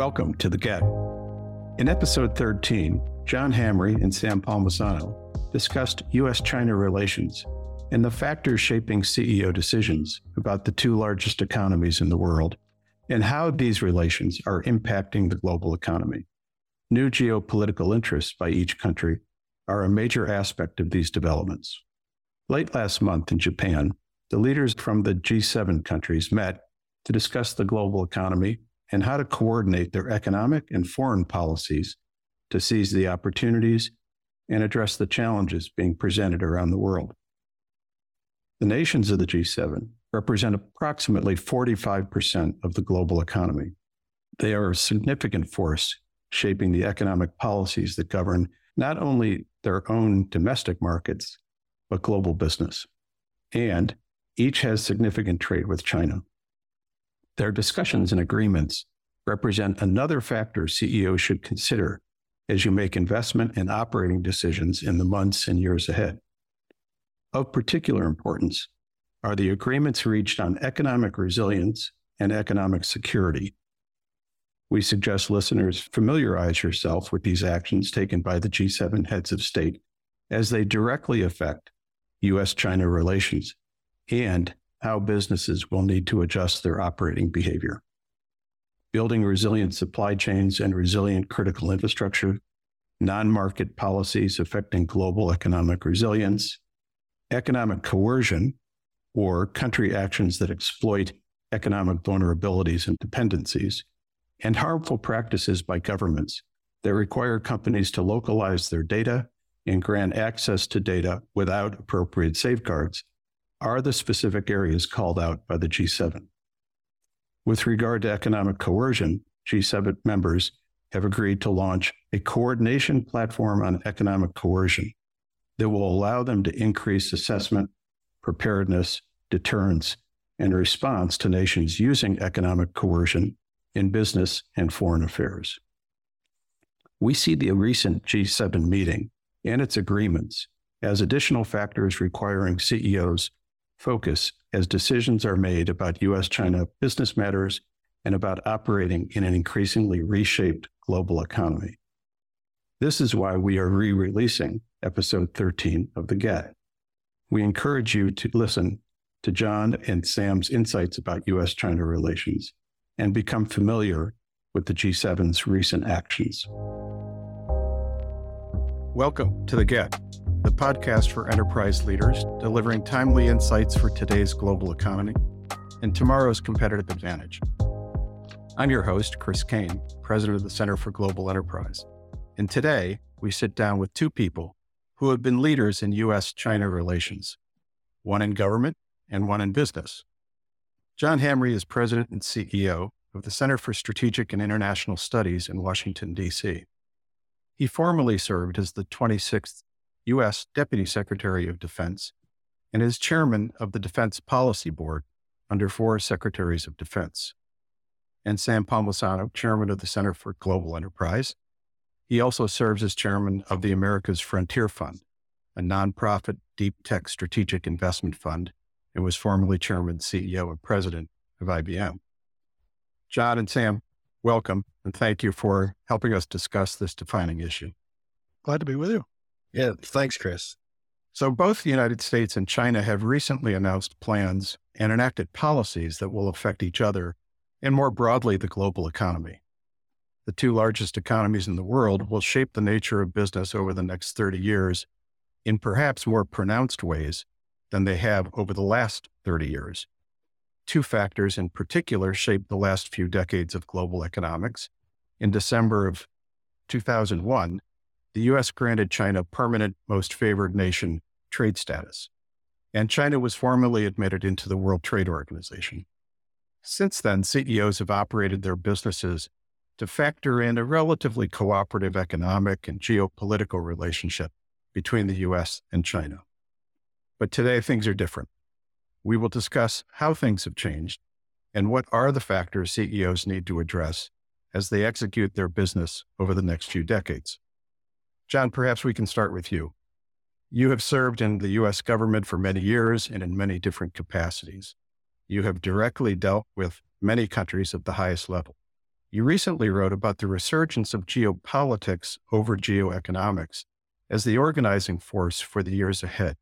Welcome to The Get. In episode 13, John Hamre and Sam Palmisano discussed U.S. China relations and the factors shaping CEO decisions about the two largest economies in the world and how these relations are impacting the global economy. New geopolitical interests by each country are a major aspect of these developments. Late last month in Japan, the leaders from the G7 countries met to discuss the global economy and how to coordinate their economic and foreign policies to seize the opportunities and address the challenges being presented around the world. The nations of the G7 represent approximately 45% of the global economy. They are a significant force shaping the economic policies that govern not only their own domestic markets, but global business. And each has significant trade with China. Their discussions and agreements represent another factor CEOs should consider as you make investment and operating decisions in the months and years ahead. Of particular importance are the agreements reached on economic resilience and economic security. We suggest listeners familiarize yourself with these actions taken by the G7 heads of state as they directly affect U.S. China relations and how businesses will need to adjust their operating behavior. Building resilient supply chains and resilient critical infrastructure, non market policies affecting global economic resilience, economic coercion, or country actions that exploit economic vulnerabilities and dependencies, and harmful practices by governments that require companies to localize their data and grant access to data without appropriate safeguards are the specific areas called out by the G7. With regard to economic coercion, G7 members have agreed to launch a coordination platform on economic coercion that will allow them to increase assessment, preparedness, deterrence, and response to nations using economic coercion in business and foreign affairs. We see the recent G7 meeting and its agreements as additional factors requiring CEOs focus as decisions are made about US China business matters and about operating in an increasingly reshaped global economy. This is why we are re releasing episode 13 of The Get. We encourage you to listen to John and Sam's insights about US China relations and become familiar with the G7's recent actions. Welcome to The Get the podcast for enterprise leaders, delivering timely insights for today's global economy and tomorrow's competitive advantage. I'm your host, Chris Caine, president of the Center for Global Enterprise. And today, we sit down with two people who have been leaders in U.S. China relations, one in government and one in business. John Hamre is president and CEO of the Center for Strategic and International Studies in Washington, D.C. He formerly served as the 26th U.S. Deputy Secretary of Defense and is chairman of the Defense Policy Board under four Secretaries of Defense. And Sam Palmisano, chairman of the Center for Global Enterprise. He also serves as chairman of the America's Frontier Fund, a nonprofit deep tech strategic investment fund, and was formerly chairman, CEO, and president of IBM. John and Sam, welcome, and thank you for helping us discuss this defining issue. Glad to be with you. Yeah, thanks, Chris. So, both the United States and China have recently announced plans and enacted policies that will affect each other and more broadly the global economy. The two largest economies in the world will shape the nature of business over the next 30 years in perhaps more pronounced ways than they have over the last 30 years. Two factors in particular shaped the last few decades of global economics. In December of 2001, the U.S. granted China permanent most favored nation trade status, and China was formally admitted into the World Trade Organization. Since then, CEOs have operated their businesses to factor in a relatively cooperative economic and geopolitical relationship between the U.S. and China. But today, things are different. We will discuss how things have changed and what are the factors CEOs need to address as they execute their business over the next few decades. John, perhaps we can start with you. You have served in the U.S. government for many years and in many different capacities. You have directly dealt with many countries at the highest level. You recently wrote about the resurgence of geopolitics over geoeconomics as the organizing force for the years ahead.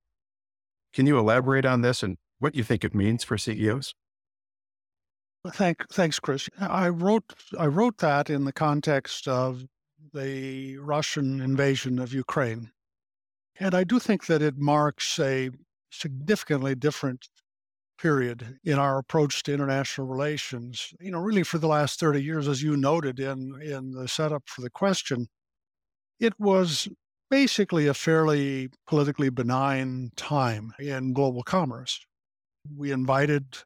Can you elaborate on this and what you think it means for CEOs? Thank, thanks, Chris. I wrote I wrote that in the context of the Russian invasion of Ukraine, and I do think that it marks a significantly different period in our approach to international relations. You know, really for the last 30 years, as you noted in, in the setup for the question, it was basically a fairly politically benign time in global commerce. We invited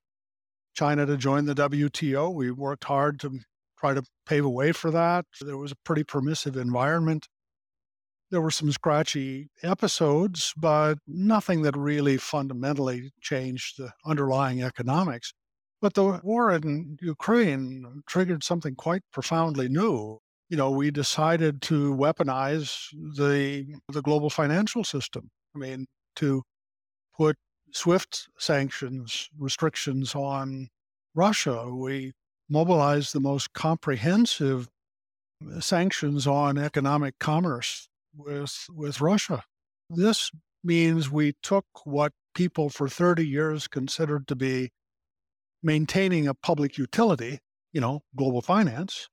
China to join the WTO. We worked hard to try to pave a way for that. There was a pretty permissive environment there were some scratchy episodes, but nothing that really fundamentally changed the underlying economics. But the war in Ukraine triggered something quite profoundly new. You know, we decided to weaponize the the global financial system. I mean, to put swift sanctions, restrictions on Russia. We mobilized the most comprehensive sanctions on economic commerce with with Russia. This means we took what people for 30 years considered to be maintaining a public utility, you know, global finance,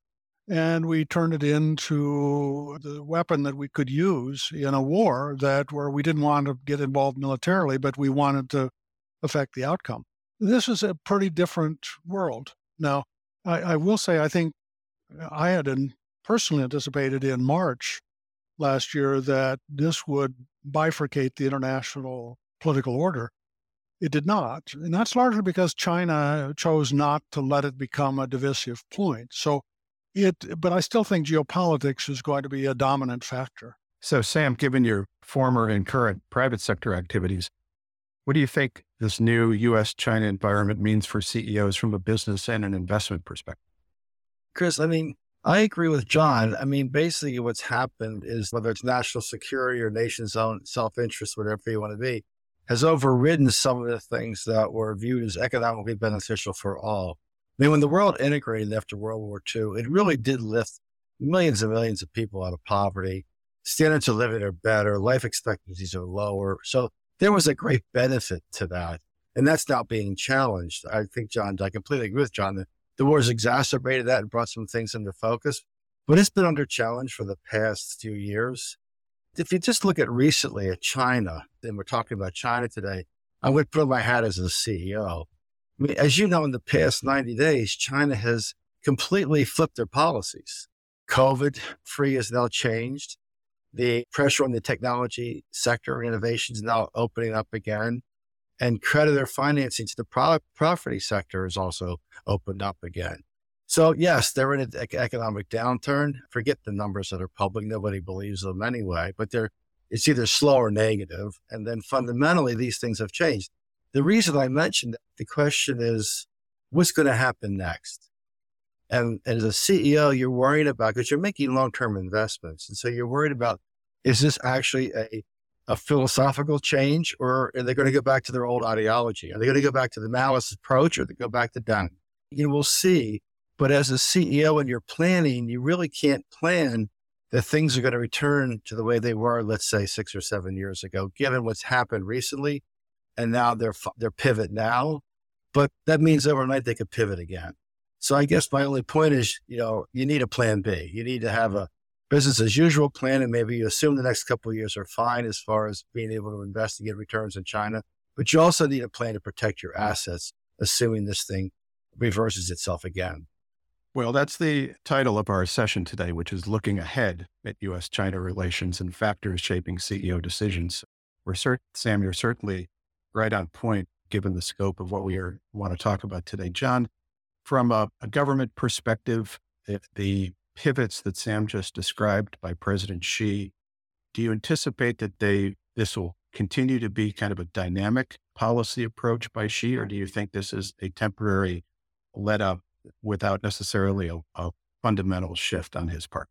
and we turned it into the weapon that we could use in a war that where we didn't want to get involved militarily, but we wanted to affect the outcome. This is a pretty different world. Now, I, I will say, I think uh, I had personally anticipated in March last year that this would bifurcate the international political order. It did not. And that's largely because China chose not to let it become a divisive point. So it, but I still think geopolitics is going to be a dominant factor. So, Sam, given your former and current private sector activities, what do you think this new US China environment means for CEOs from a business and an investment perspective? Chris, I mean, I agree with John. I mean, basically, what's happened is whether it's national security or nation's own self interest, whatever you want to be, has overridden some of the things that were viewed as economically beneficial for all. I mean, when the world integrated after World War II, it really did lift millions and millions of people out of poverty. Standards of living are better, life expectancies are lower. So there was a great benefit to that. And that's now being challenged. I think, John, I completely agree with John that the wars exacerbated that and brought some things into focus, but it's been under challenge for the past few years. If you just look at recently at China, and we're talking about China today, I would put my hat as a CEO. I mean, as you know, in the past 90 days, China has completely flipped their policies. COVID free has now changed. The pressure on the technology sector innovation is now opening up again and creditor financing to the product property sector is also opened up again. So yes, they're in an economic downturn. Forget the numbers that are public; nobody believes them anyway. But they're it's either slow or negative, and then fundamentally these things have changed. The reason I mentioned the question is, what's going to happen next? And, and as a CEO, you're worried about because you're making long term investments, and so you're worried about is this actually a a philosophical change, or are they going to go back to their old ideology? Are they going to go back to the Maoist approach, or they go back to Dunning? You know, we'll see. But as a CEO and you're planning, you really can't plan that things are going to return to the way they were, let's say six or seven years ago, given what's happened recently, and now they're they're pivot now. But that means overnight they could pivot again. So I guess my only point is, you know, you need a plan B. You need to have a business as usual plan, and maybe you assume the next couple of years are fine as far as being able to invest and get returns in China. But you also need a plan to protect your assets, assuming this thing reverses itself again. Well, that's the title of our session today, which is looking ahead at U.S. China relations and factors shaping CEO decisions. We're cert- Sam, you're certainly right on point given the scope of what we are, want to talk about today. John, from a, a government perspective, if the pivots that Sam just described by President Xi, do you anticipate that they this will continue to be kind of a dynamic policy approach by Xi, or do you think this is a temporary let up without necessarily a, a fundamental shift on his part?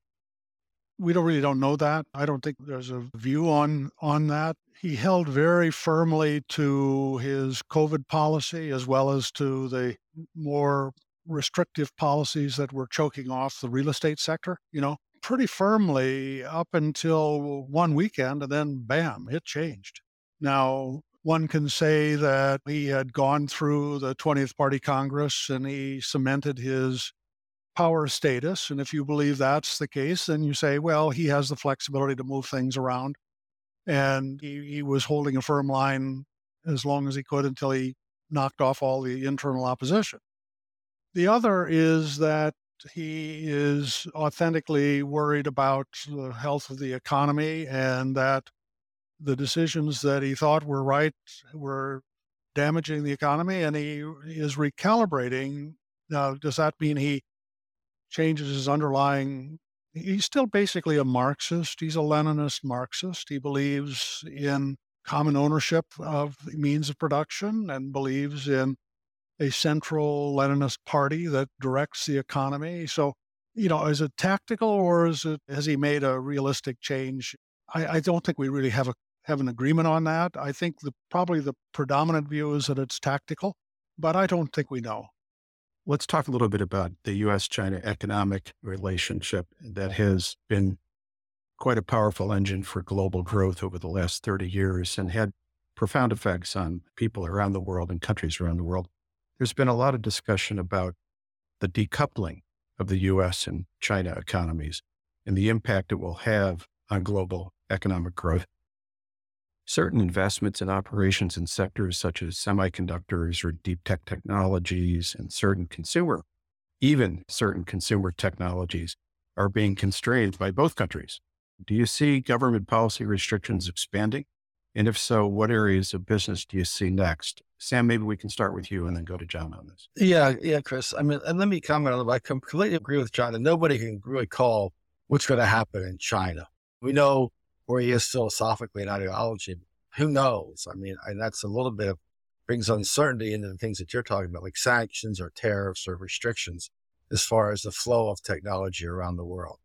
We don't really don't know that. I don't think there's a view on on that. He held very firmly to his COVID policy as well as to the more restrictive policies that were choking off the real estate sector, you know, pretty firmly up until one weekend, and then bam, it changed. Now, one can say that he had gone through the 20th Party Congress and he cemented his power status. And if you believe that's the case, then you say, well, he has the flexibility to move things around. And he, he was holding a firm line as long as he could until he knocked off all the internal opposition. The other is that he is authentically worried about the health of the economy and that the decisions that he thought were right were damaging the economy and he is recalibrating. Now, does that mean he changes his underlying? He's still basically a Marxist. He's a Leninist Marxist. He believes in common ownership of means of production and believes in a central Leninist party that directs the economy. So, you know, is it tactical or is it has he made a realistic change? I, I don't think we really have a have an agreement on that. I think the probably the predominant view is that it's tactical, but I don't think we know. Let's talk a little bit about the US China economic relationship that has been quite a powerful engine for global growth over the last 30 years and had profound effects on people around the world and countries around the world there's been a lot of discussion about the decoupling of the US and China economies and the impact it will have on global economic growth. Certain investments in operations in sectors such as semiconductors or deep tech technologies and certain consumer, even certain consumer technologies, are being constrained by both countries. Do you see government policy restrictions expanding? And if so, what areas of business do you see next? Sam, maybe we can start with you and then go to John on this. Yeah, yeah, Chris. I mean, and let me comment on it. I completely agree with John that nobody can really call what's going to happen in China. We know where he is philosophically and ideology. Who knows? I mean, and that's a little bit of brings uncertainty into the things that you're talking about, like sanctions or tariffs or restrictions as far as the flow of technology around the world.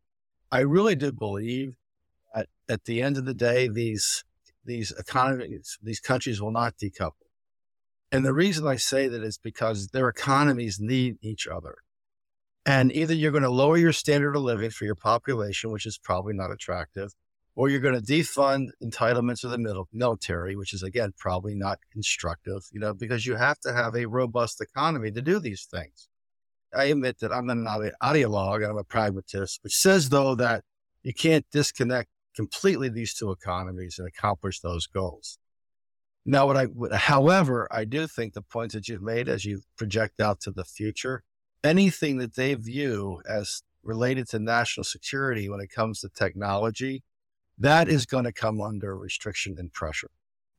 I really do believe that at the end of the day, these these economies, these countries will not decouple. And the reason I say that is because their economies need each other. And either you're going to lower your standard of living for your population, which is probably not attractive, or you're going to defund entitlements of the middle, military, which is again probably not constructive, you know, because you have to have a robust economy to do these things. I admit that I'm not an ideologue, I'm a pragmatist, which says though that you can't disconnect completely these two economies and accomplish those goals. Now, what I, however, I do think the points that you've made as you project out to the future, anything that they view as related to national security when it comes to technology, that is going to come under restriction and pressure.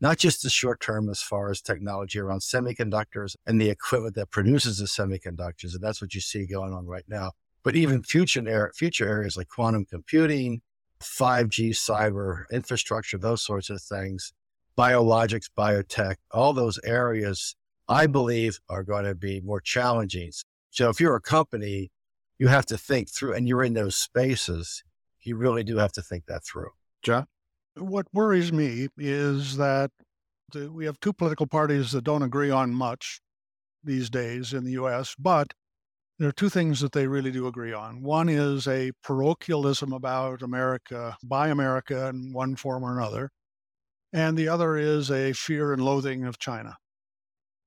Not just the short term as far as technology around semiconductors and the equipment that produces the semiconductors. And that's what you see going on right now. But even future, er, future areas like quantum computing, 5G, cyber infrastructure, those sorts of things, biologics, biotech, all those areas, I believe are going to be more challenging. So if you're a company, you have to think through, and you're in those spaces, you really do have to think that through. John? What worries me is that the, we have two political parties that don't agree on much these days in the US, but there are two things that they really do agree on. One is a parochialism about America, by America in one form or another. And the other is a fear and loathing of China.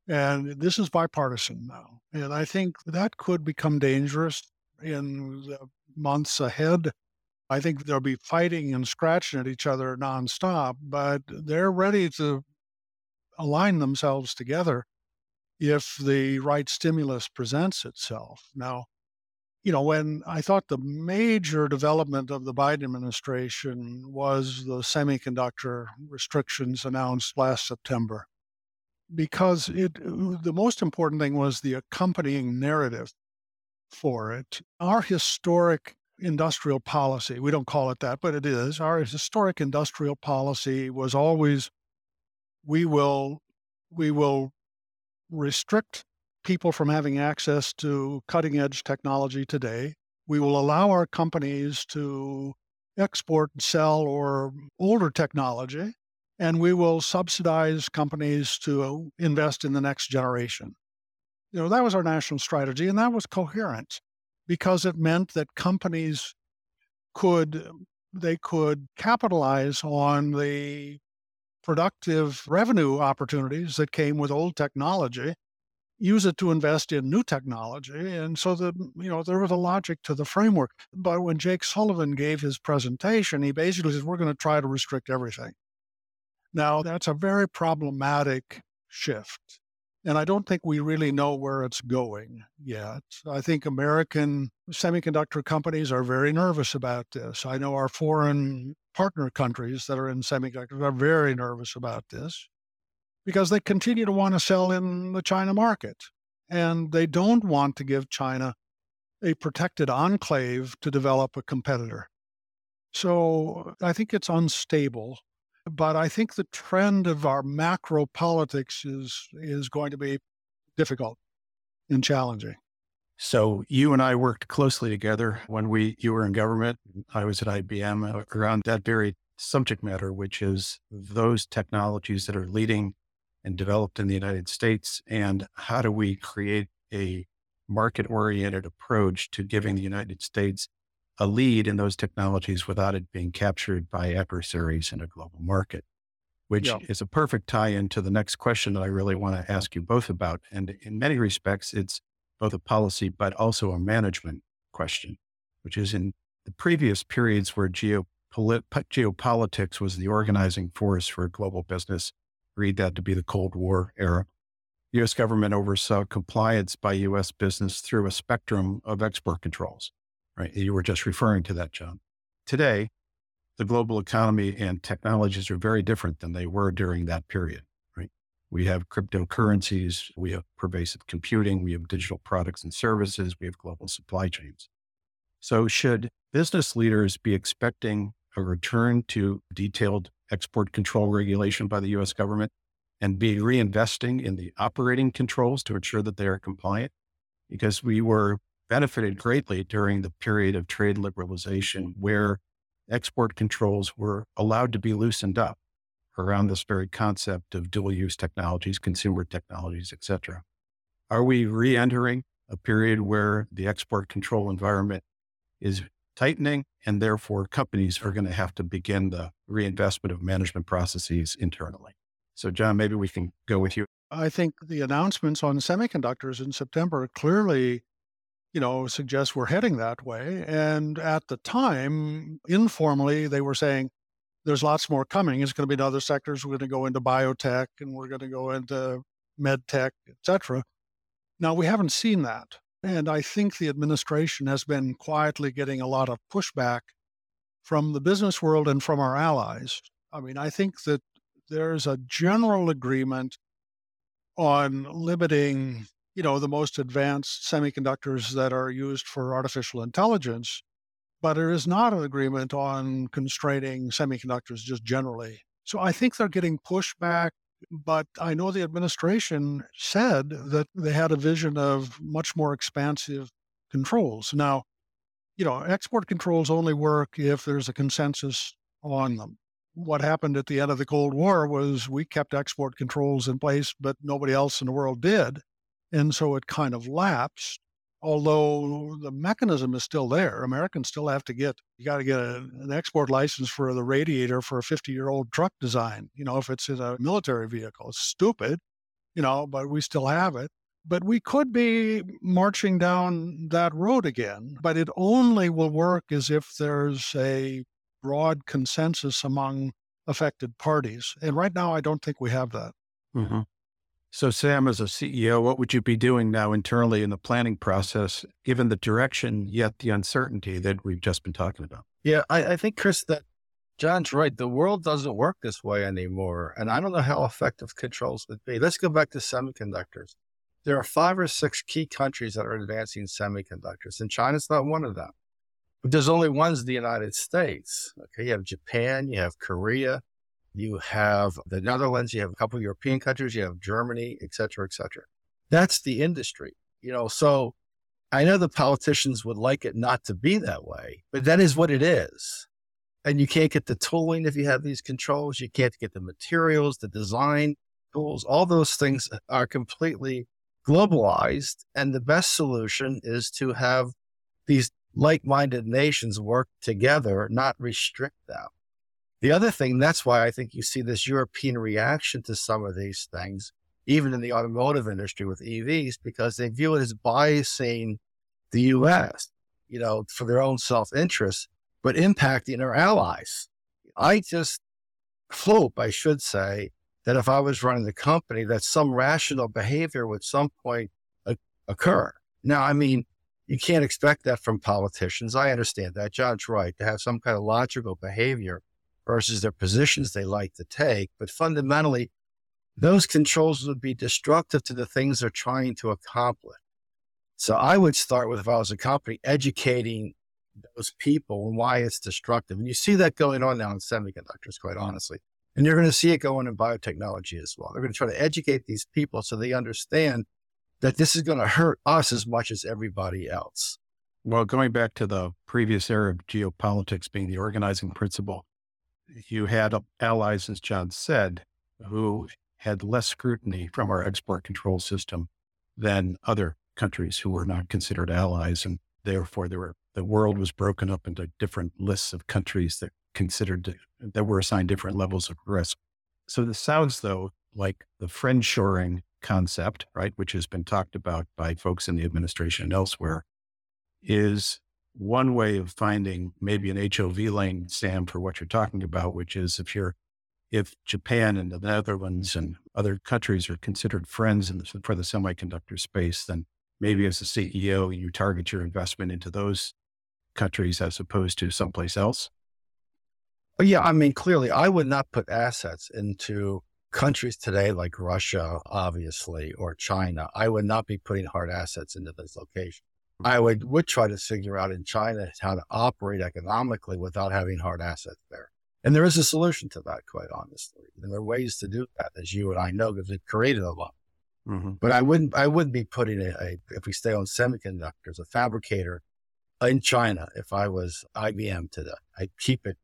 And this is bipartisan now. And I think that could become dangerous in the months ahead. I think they'll be fighting and scratching at each other nonstop, but they're ready to align themselves together if the right stimulus presents itself. Now, you know, when I thought the major development of the Biden administration was the semiconductor restrictions announced last September, because it uh, the most important thing was the accompanying narrative for it. Our historic industrial policy, we don't call it that, but it is, our historic industrial policy was always we will we will restrict people from having access to cutting edge technology today. We will allow our companies to export and sell or older technology, and we will subsidize companies to invest in the next generation. You know, that was our national strategy, and that was coherent because it meant that companies could they could capitalize on the productive revenue opportunities that came with old technology use it to invest in new technology and so the you know there was a logic to the framework but when jake sullivan gave his presentation he basically said we're going to try to restrict everything now that's a very problematic shift and I don't think we really know where it's going yet. I think American semiconductor companies are very nervous about this. I know our foreign partner countries that are in semiconductors are very nervous about this because they continue to want to sell in the China market. And they don't want to give China a protected enclave to develop a competitor. So I think it's unstable. But I think the trend of our macro politics is is going to be difficult and challenging. So you and I worked closely together when we you were in government. I was at IBM around that very subject matter, which is those technologies that are leading and developed in the United States, and how do we create a market oriented approach to giving the United States a lead in those technologies without it being captured by adversaries in a global market, which yeah. is a perfect tie in to the next question that I really want to ask you both about. And in many respects, it's both a policy, but also a management question, which is in the previous periods where geopolit- geopolitics was the organizing force for global business, read that to be the Cold War era. US government oversaw compliance by US business through a spectrum of export controls right? You were just referring to that, John. Today, the global economy and technologies are very different than they were during that period, right? We have cryptocurrencies, we have pervasive computing, we have digital products and services, we have global supply chains. So, should business leaders be expecting a return to detailed export control regulation by the US government and be reinvesting in the operating controls to ensure that they are compliant? Because we were benefited greatly during the period of trade liberalization where export controls were allowed to be loosened up around this very concept of dual use technologies, consumer technologies, et cetera. Are we re-entering a period where the export control environment is tightening and therefore companies are going to have to begin the reinvestment of management processes internally? So John, maybe we can go with you. I think the announcements on semiconductors in September clearly you know, suggest we're heading that way. And at the time, informally, they were saying there's lots more coming. It's going to be in other sectors. We're going to go into biotech and we're going to go into med tech, et cetera. Now, we haven't seen that. And I think the administration has been quietly getting a lot of pushback from the business world and from our allies. I mean, I think that there's a general agreement on limiting you know, the most advanced semiconductors that are used for artificial intelligence, but there is not an agreement on constraining semiconductors just generally. So I think they're getting pushback, but I know the administration said that they had a vision of much more expansive controls. Now, you know, export controls only work if there's a consensus on them. What happened at the end of the Cold War was we kept export controls in place, but nobody else in the world did. And so it kind of lapsed, although the mechanism is still there. Americans still have to get, you got to get a, an export license for the radiator for a 50 year old truck design. You know, if it's in a military vehicle, it's stupid, you know, but we still have it. But we could be marching down that road again, but it only will work as if there's a broad consensus among affected parties. And right now, I don't think we have that. Mm-hmm. So, Sam, as a CEO, what would you be doing now internally in the planning process, given the direction yet the uncertainty that we've just been talking about? Yeah, I, I think, Chris, that John's right. The world doesn't work this way anymore. And I don't know how effective controls would be. Let's go back to semiconductors. There are five or six key countries that are advancing semiconductors, and China's not one of them. But there's only one's the United States. Okay, you have Japan, you have Korea, you have the Netherlands, you have a couple European countries, you have Germany, et cetera, et cetera. That's the industry, you know. So I know the politicians would like it not to be that way, but that is what it is. And you can't get the tooling if you have these controls. You can't get the materials, the design tools. All those things are completely globalized. And the best solution is to have these like minded nations work together, not restrict them. The other thing, that's why I think you see this European reaction to some of these things, even in the automotive industry with EVs, because they view it as biasing the US, you know, for their own self interest, but impacting our allies. I just hope, I should say, that if I was running the company, that some rational behavior would some point occur. Now, I mean, you can't expect that from politicians. I understand that. John's right to have some kind of logical behavior versus their positions they like to take. But fundamentally, those controls would be destructive to the things they're trying to accomplish. So I would start with, if I was a company, educating those people and why it's destructive. And you see that going on now in semiconductors, quite honestly. And you're going to see it going in biotechnology as well. They're going to try to educate these people so they understand that this is going to hurt us as much as everybody else. Well, going back to the previous era of geopolitics being the organizing principle, you had allies, as John said, who had less scrutiny from our export control system than other countries who were not considered allies. And therefore, there were, the world was broken up into different lists of countries that considered that were assigned different levels of risk. So this sounds though like the friend shoring concept, right, which has been talked about by folks in the administration and elsewhere, is one way of finding maybe an HOV lane, Sam, for what you're talking about, which is if you're if Japan and the Netherlands and other countries are considered friends the, for the semiconductor space, then maybe as a CEO, you target your investment into those countries as opposed to someplace else. Oh, yeah, I mean, clearly, I would not put assets into countries today like Russia, obviously, or China. I would not be putting hard assets into those locations. I would would try to figure out in China how to operate economically without having hard assets there. And there is a solution to that, quite honestly. And there are ways to do that, as you and I know, because it created a lot. Mm-hmm. But I wouldn't I wouldn't be putting a, a if we stay on semiconductors, a fabricator in China if I was IBM today. I'd keep it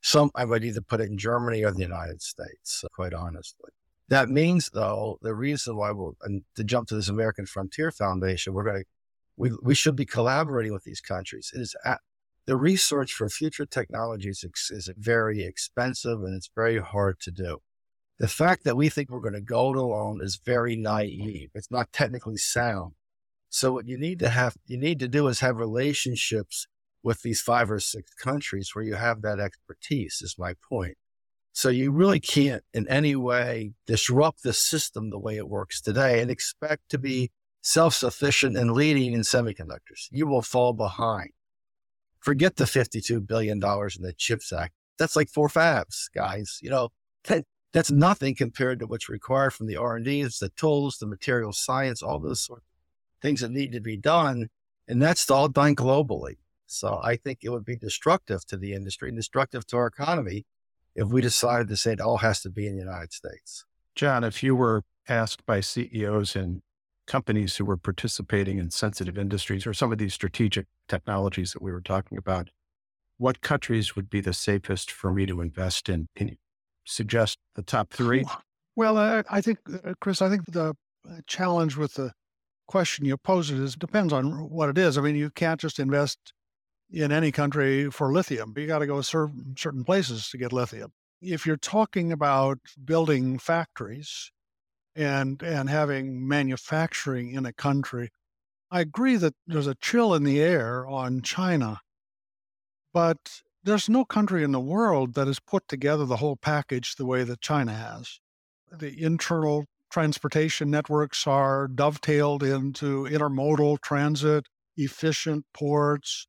some, I would either put it in Germany or the United States, quite honestly. That means, though, the reason why we'll, and to jump to this American Frontier Foundation, we're going to, we, we should be collaborating with these countries. It is at, the research for future technologies is, is very expensive and it's very hard to do. The fact that we think we're going to go it alone is very naive. It's not technically sound. So what you need to have, you need to do is have relationships with these five or six countries where you have that expertise, is my point. So you really can't in any way disrupt the system the way it works today and expect to be self sufficient and leading in semiconductors. You will fall behind. Forget the $52 billion in the CHIPS Act. That's like four fabs, guys. You know, that, that's nothing compared to what's required from the R&D, the tools, the material science, all those sort of things that need to be done. And that's all done globally. So I think it would be destructive to the industry and destructive to our economy if we decided to say it all has to be in the United States. John, if you were asked by CEOs and companies who were participating in sensitive industries or some of these strategic technologies that we were talking about, what countries would be the safest for me to invest in? Can you suggest the top three? Well, I think, uh, Chris, I think the uh, challenge with the question you pose is it depends on what it is. I mean, you can't just invest in any country for lithium. You got to go certain places to get lithium. If you're talking about building factories and and having manufacturing in a country, I agree that there's a chill in the air on China, but there's no country in the world that has put together the whole package the way that China has. The internal transportation networks are dovetailed into intermodal transit, efficient ports,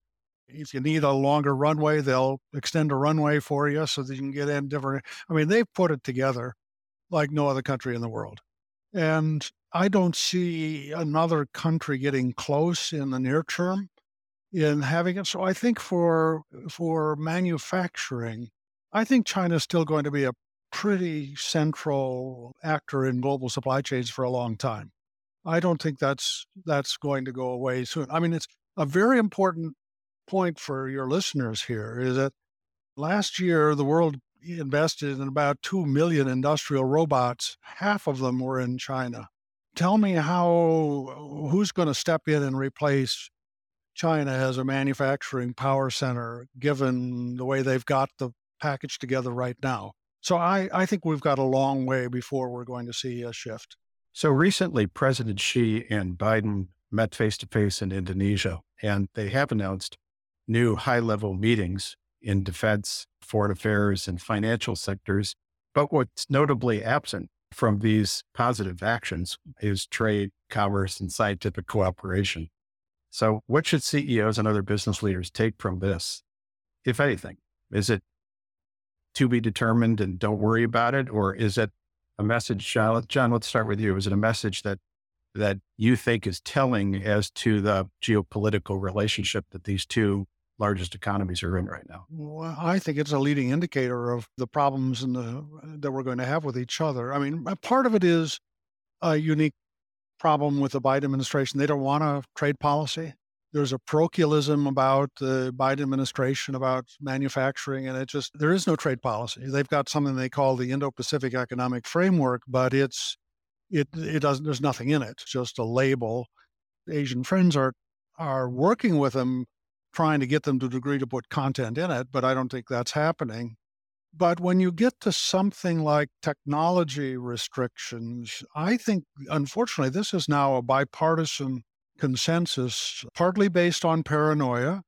if you need a longer runway, they'll extend a runway for you so that you can get in different. I mean, they've put it together like no other country in the world. And I don't see another country getting close in the near term in having it. So I think for for manufacturing, I think China is still going to be a pretty central actor in global supply chains for a long time. I don't think that's that's going to go away soon. I mean, it's a very important point for your listeners here is that last year the world invested in about 2 million industrial robots. Half of them were in China. tell me how who's going to step in and replace China as a manufacturing power center, given the way they've got the package together right now. So I, I think we've got a long way before we're going to see a shift. So recently, President Xi and Biden met face to face in Indonesia, and they have announced new high level meetings in defense, foreign affairs, and financial sectors. But what's notably absent from these positive actions is trade, commerce, and scientific cooperation. So, what should CEOs and other business leaders take from this, if anything? Is it to be determined and don't worry about it? Or is it a message, John, let's start with you. Is it a message that that you think is telling as to the geopolitical relationship that these two largest economies are in right now? Well, I think it's a leading indicator of the problems the, uh, that we're going to have with each other. I mean, part of it is a unique problem with the Biden administration. They don't want a trade policy. There's a parochialism about the Biden administration about manufacturing, and it just there is no trade policy. They've got something they call the Indo-Pacific Economic Framework, but it's it it doesn't. There's nothing in it. Just a label. Asian friends are are working with them, trying to get them to agree to put content in it, but I don't think that's happening. But when you get to something like technology restrictions, I think, unfortunately, this is now a bipartisan consensus, partly based on paranoia,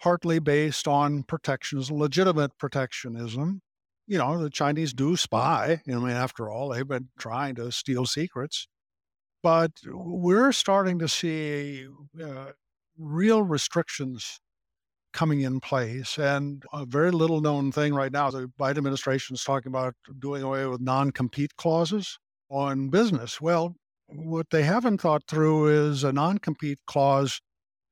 partly based on protectionism, legitimate protectionism. You know, the Chinese do spy. I mean, after all, they've been trying to steal secrets. But we're starting to see uh, real restrictions coming in place. And a very little known thing right now, the Biden administration is talking about doing away with non compete clauses on business. Well, what they haven't thought through is a non compete clause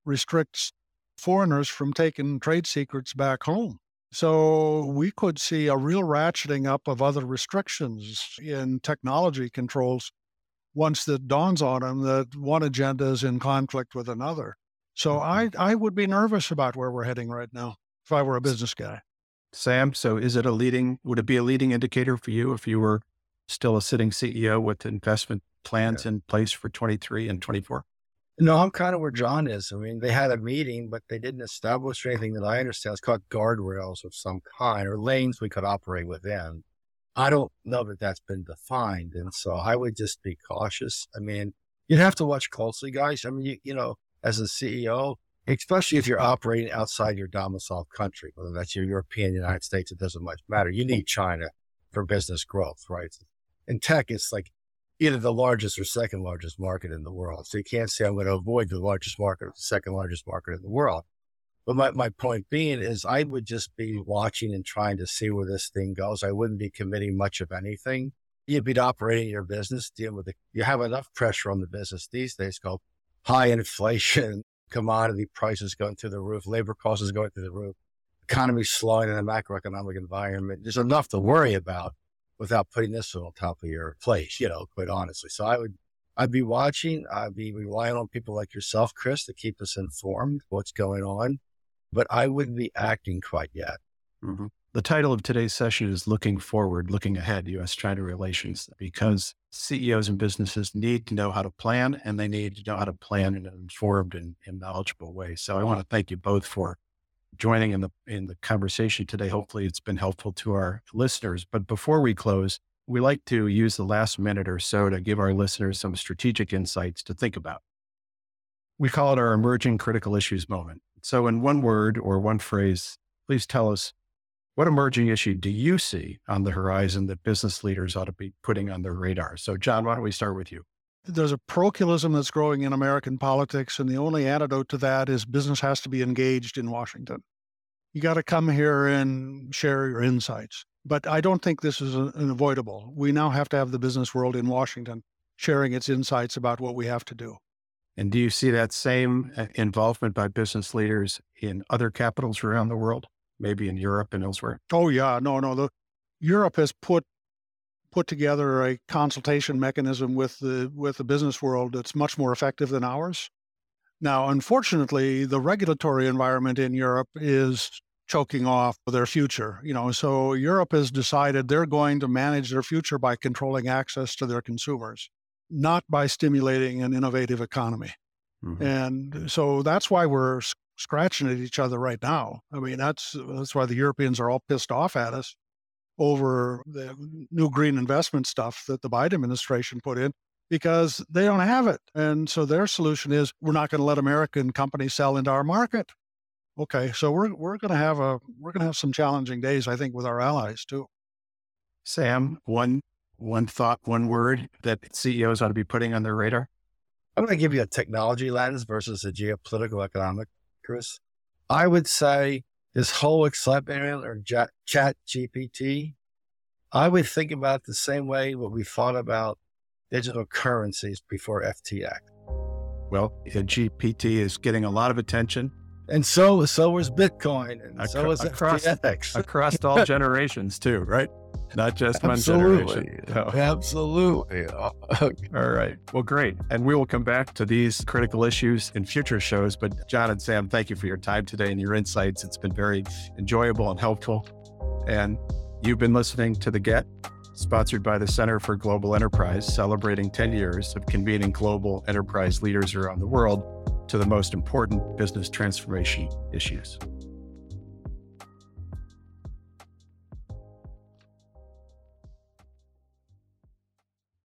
restricts foreigners from taking trade secrets back home. So we could see a real ratcheting up of other restrictions in technology controls once it dawns on them that one agenda is in conflict with another. So mm-hmm. I, I would be nervous about where we're heading right now if I were a business guy. Sam, so is it a leading, would it be a leading indicator for you if you were still a sitting CEO with investment plans yeah. in place for 23 and 24? No, I'm kind of where John is. I mean, they had a meeting, but they didn't establish anything that I understand. It's called guardrails of some kind or lanes we could operate within. I don't know that that's been defined. And so I would just be cautious. I mean, you'd have to watch closely, guys. I mean, you, you know, as a CEO, especially if you're operating outside your domicile country, whether that's your European, United States, it doesn't much matter. You need China for business growth, right? In tech, it's like either the largest or second largest market in the world. So you can't say I'm going to avoid the largest market or the second largest market in the world. But my, my point being is I would just be watching and trying to see where this thing goes. I wouldn't be committing much of anything. You'd be operating your business, dealing with it. You have enough pressure on the business these days called high inflation, commodity prices going through the roof, labor costs going through the roof, economy slowing in a macroeconomic environment. There's enough to worry about without putting this on top of your plate, you know, quite honestly. So I would, I'd be watching, I'd be relying on people like yourself, Chris, to keep us informed what's going on, but I wouldn't be acting quite yet. Mm-hmm. The title of today's session is Looking Forward, Looking Ahead, U.S. China Relations, because CEOs and businesses need to know how to plan and they need to know how to plan in an informed and, and knowledgeable way. So I want to thank you both for joining in the in the conversation today. Hopefully it's been helpful to our listeners. But before we close, we like to use the last minute or so to give our listeners some strategic insights to think about. We call it our emerging critical issues moment. So in one word or one phrase, please tell us what emerging issue do you see on the horizon that business leaders ought to be putting on their radar? So, John, why don't we start with you? There's a parochialism that's growing in American politics, and the only antidote to that is business has to be engaged in Washington. You got to come here and share your insights. But I don't think this is unavoidable. We now have to have the business world in Washington sharing its insights about what we have to do. And do you see that same uh, involvement by business leaders in other capitals around the world? Maybe in Europe and elsewhere? Oh yeah, no, no. The Europe has put put together a consultation mechanism with the with the business world that's much more effective than ours. Now, unfortunately, the regulatory environment in Europe is choking off their future. You know, so Europe has decided they're going to manage their future by controlling access to their consumers. not by stimulating an innovative economy. Mm-hmm. And so that's why we're scratching at each other right now. I mean, that's that's why the Europeans are all pissed off at us over the new green investment stuff that the Biden administration put in because they don't have it. And so their solution is we're not going to let American companies sell into our market. Okay, so we're we're going to have a we're going to have some challenging days I think with our allies too. Sam, one one thought, one word that CEOs ought to be putting on their radar. I'm going to give you a technology lens versus a geopolitical economic, Chris. I would say this whole excitement or chat GPT, I would think about the same way what we thought about digital currencies before FTX. Well, GPT is getting a lot of attention. And so so was Bitcoin and so was across, FTX. across all generations too, right? Not just Absolutely. one generation. No. Absolutely. all right. Well, great. And we will come back to these critical issues in future shows. But John and Sam, thank you for your time today and your insights. It's been very enjoyable and helpful. And you've been listening to The Get, sponsored by the Center for Global Enterprise, celebrating 10 years of convening global enterprise leaders around the world to the most important business transformation issues.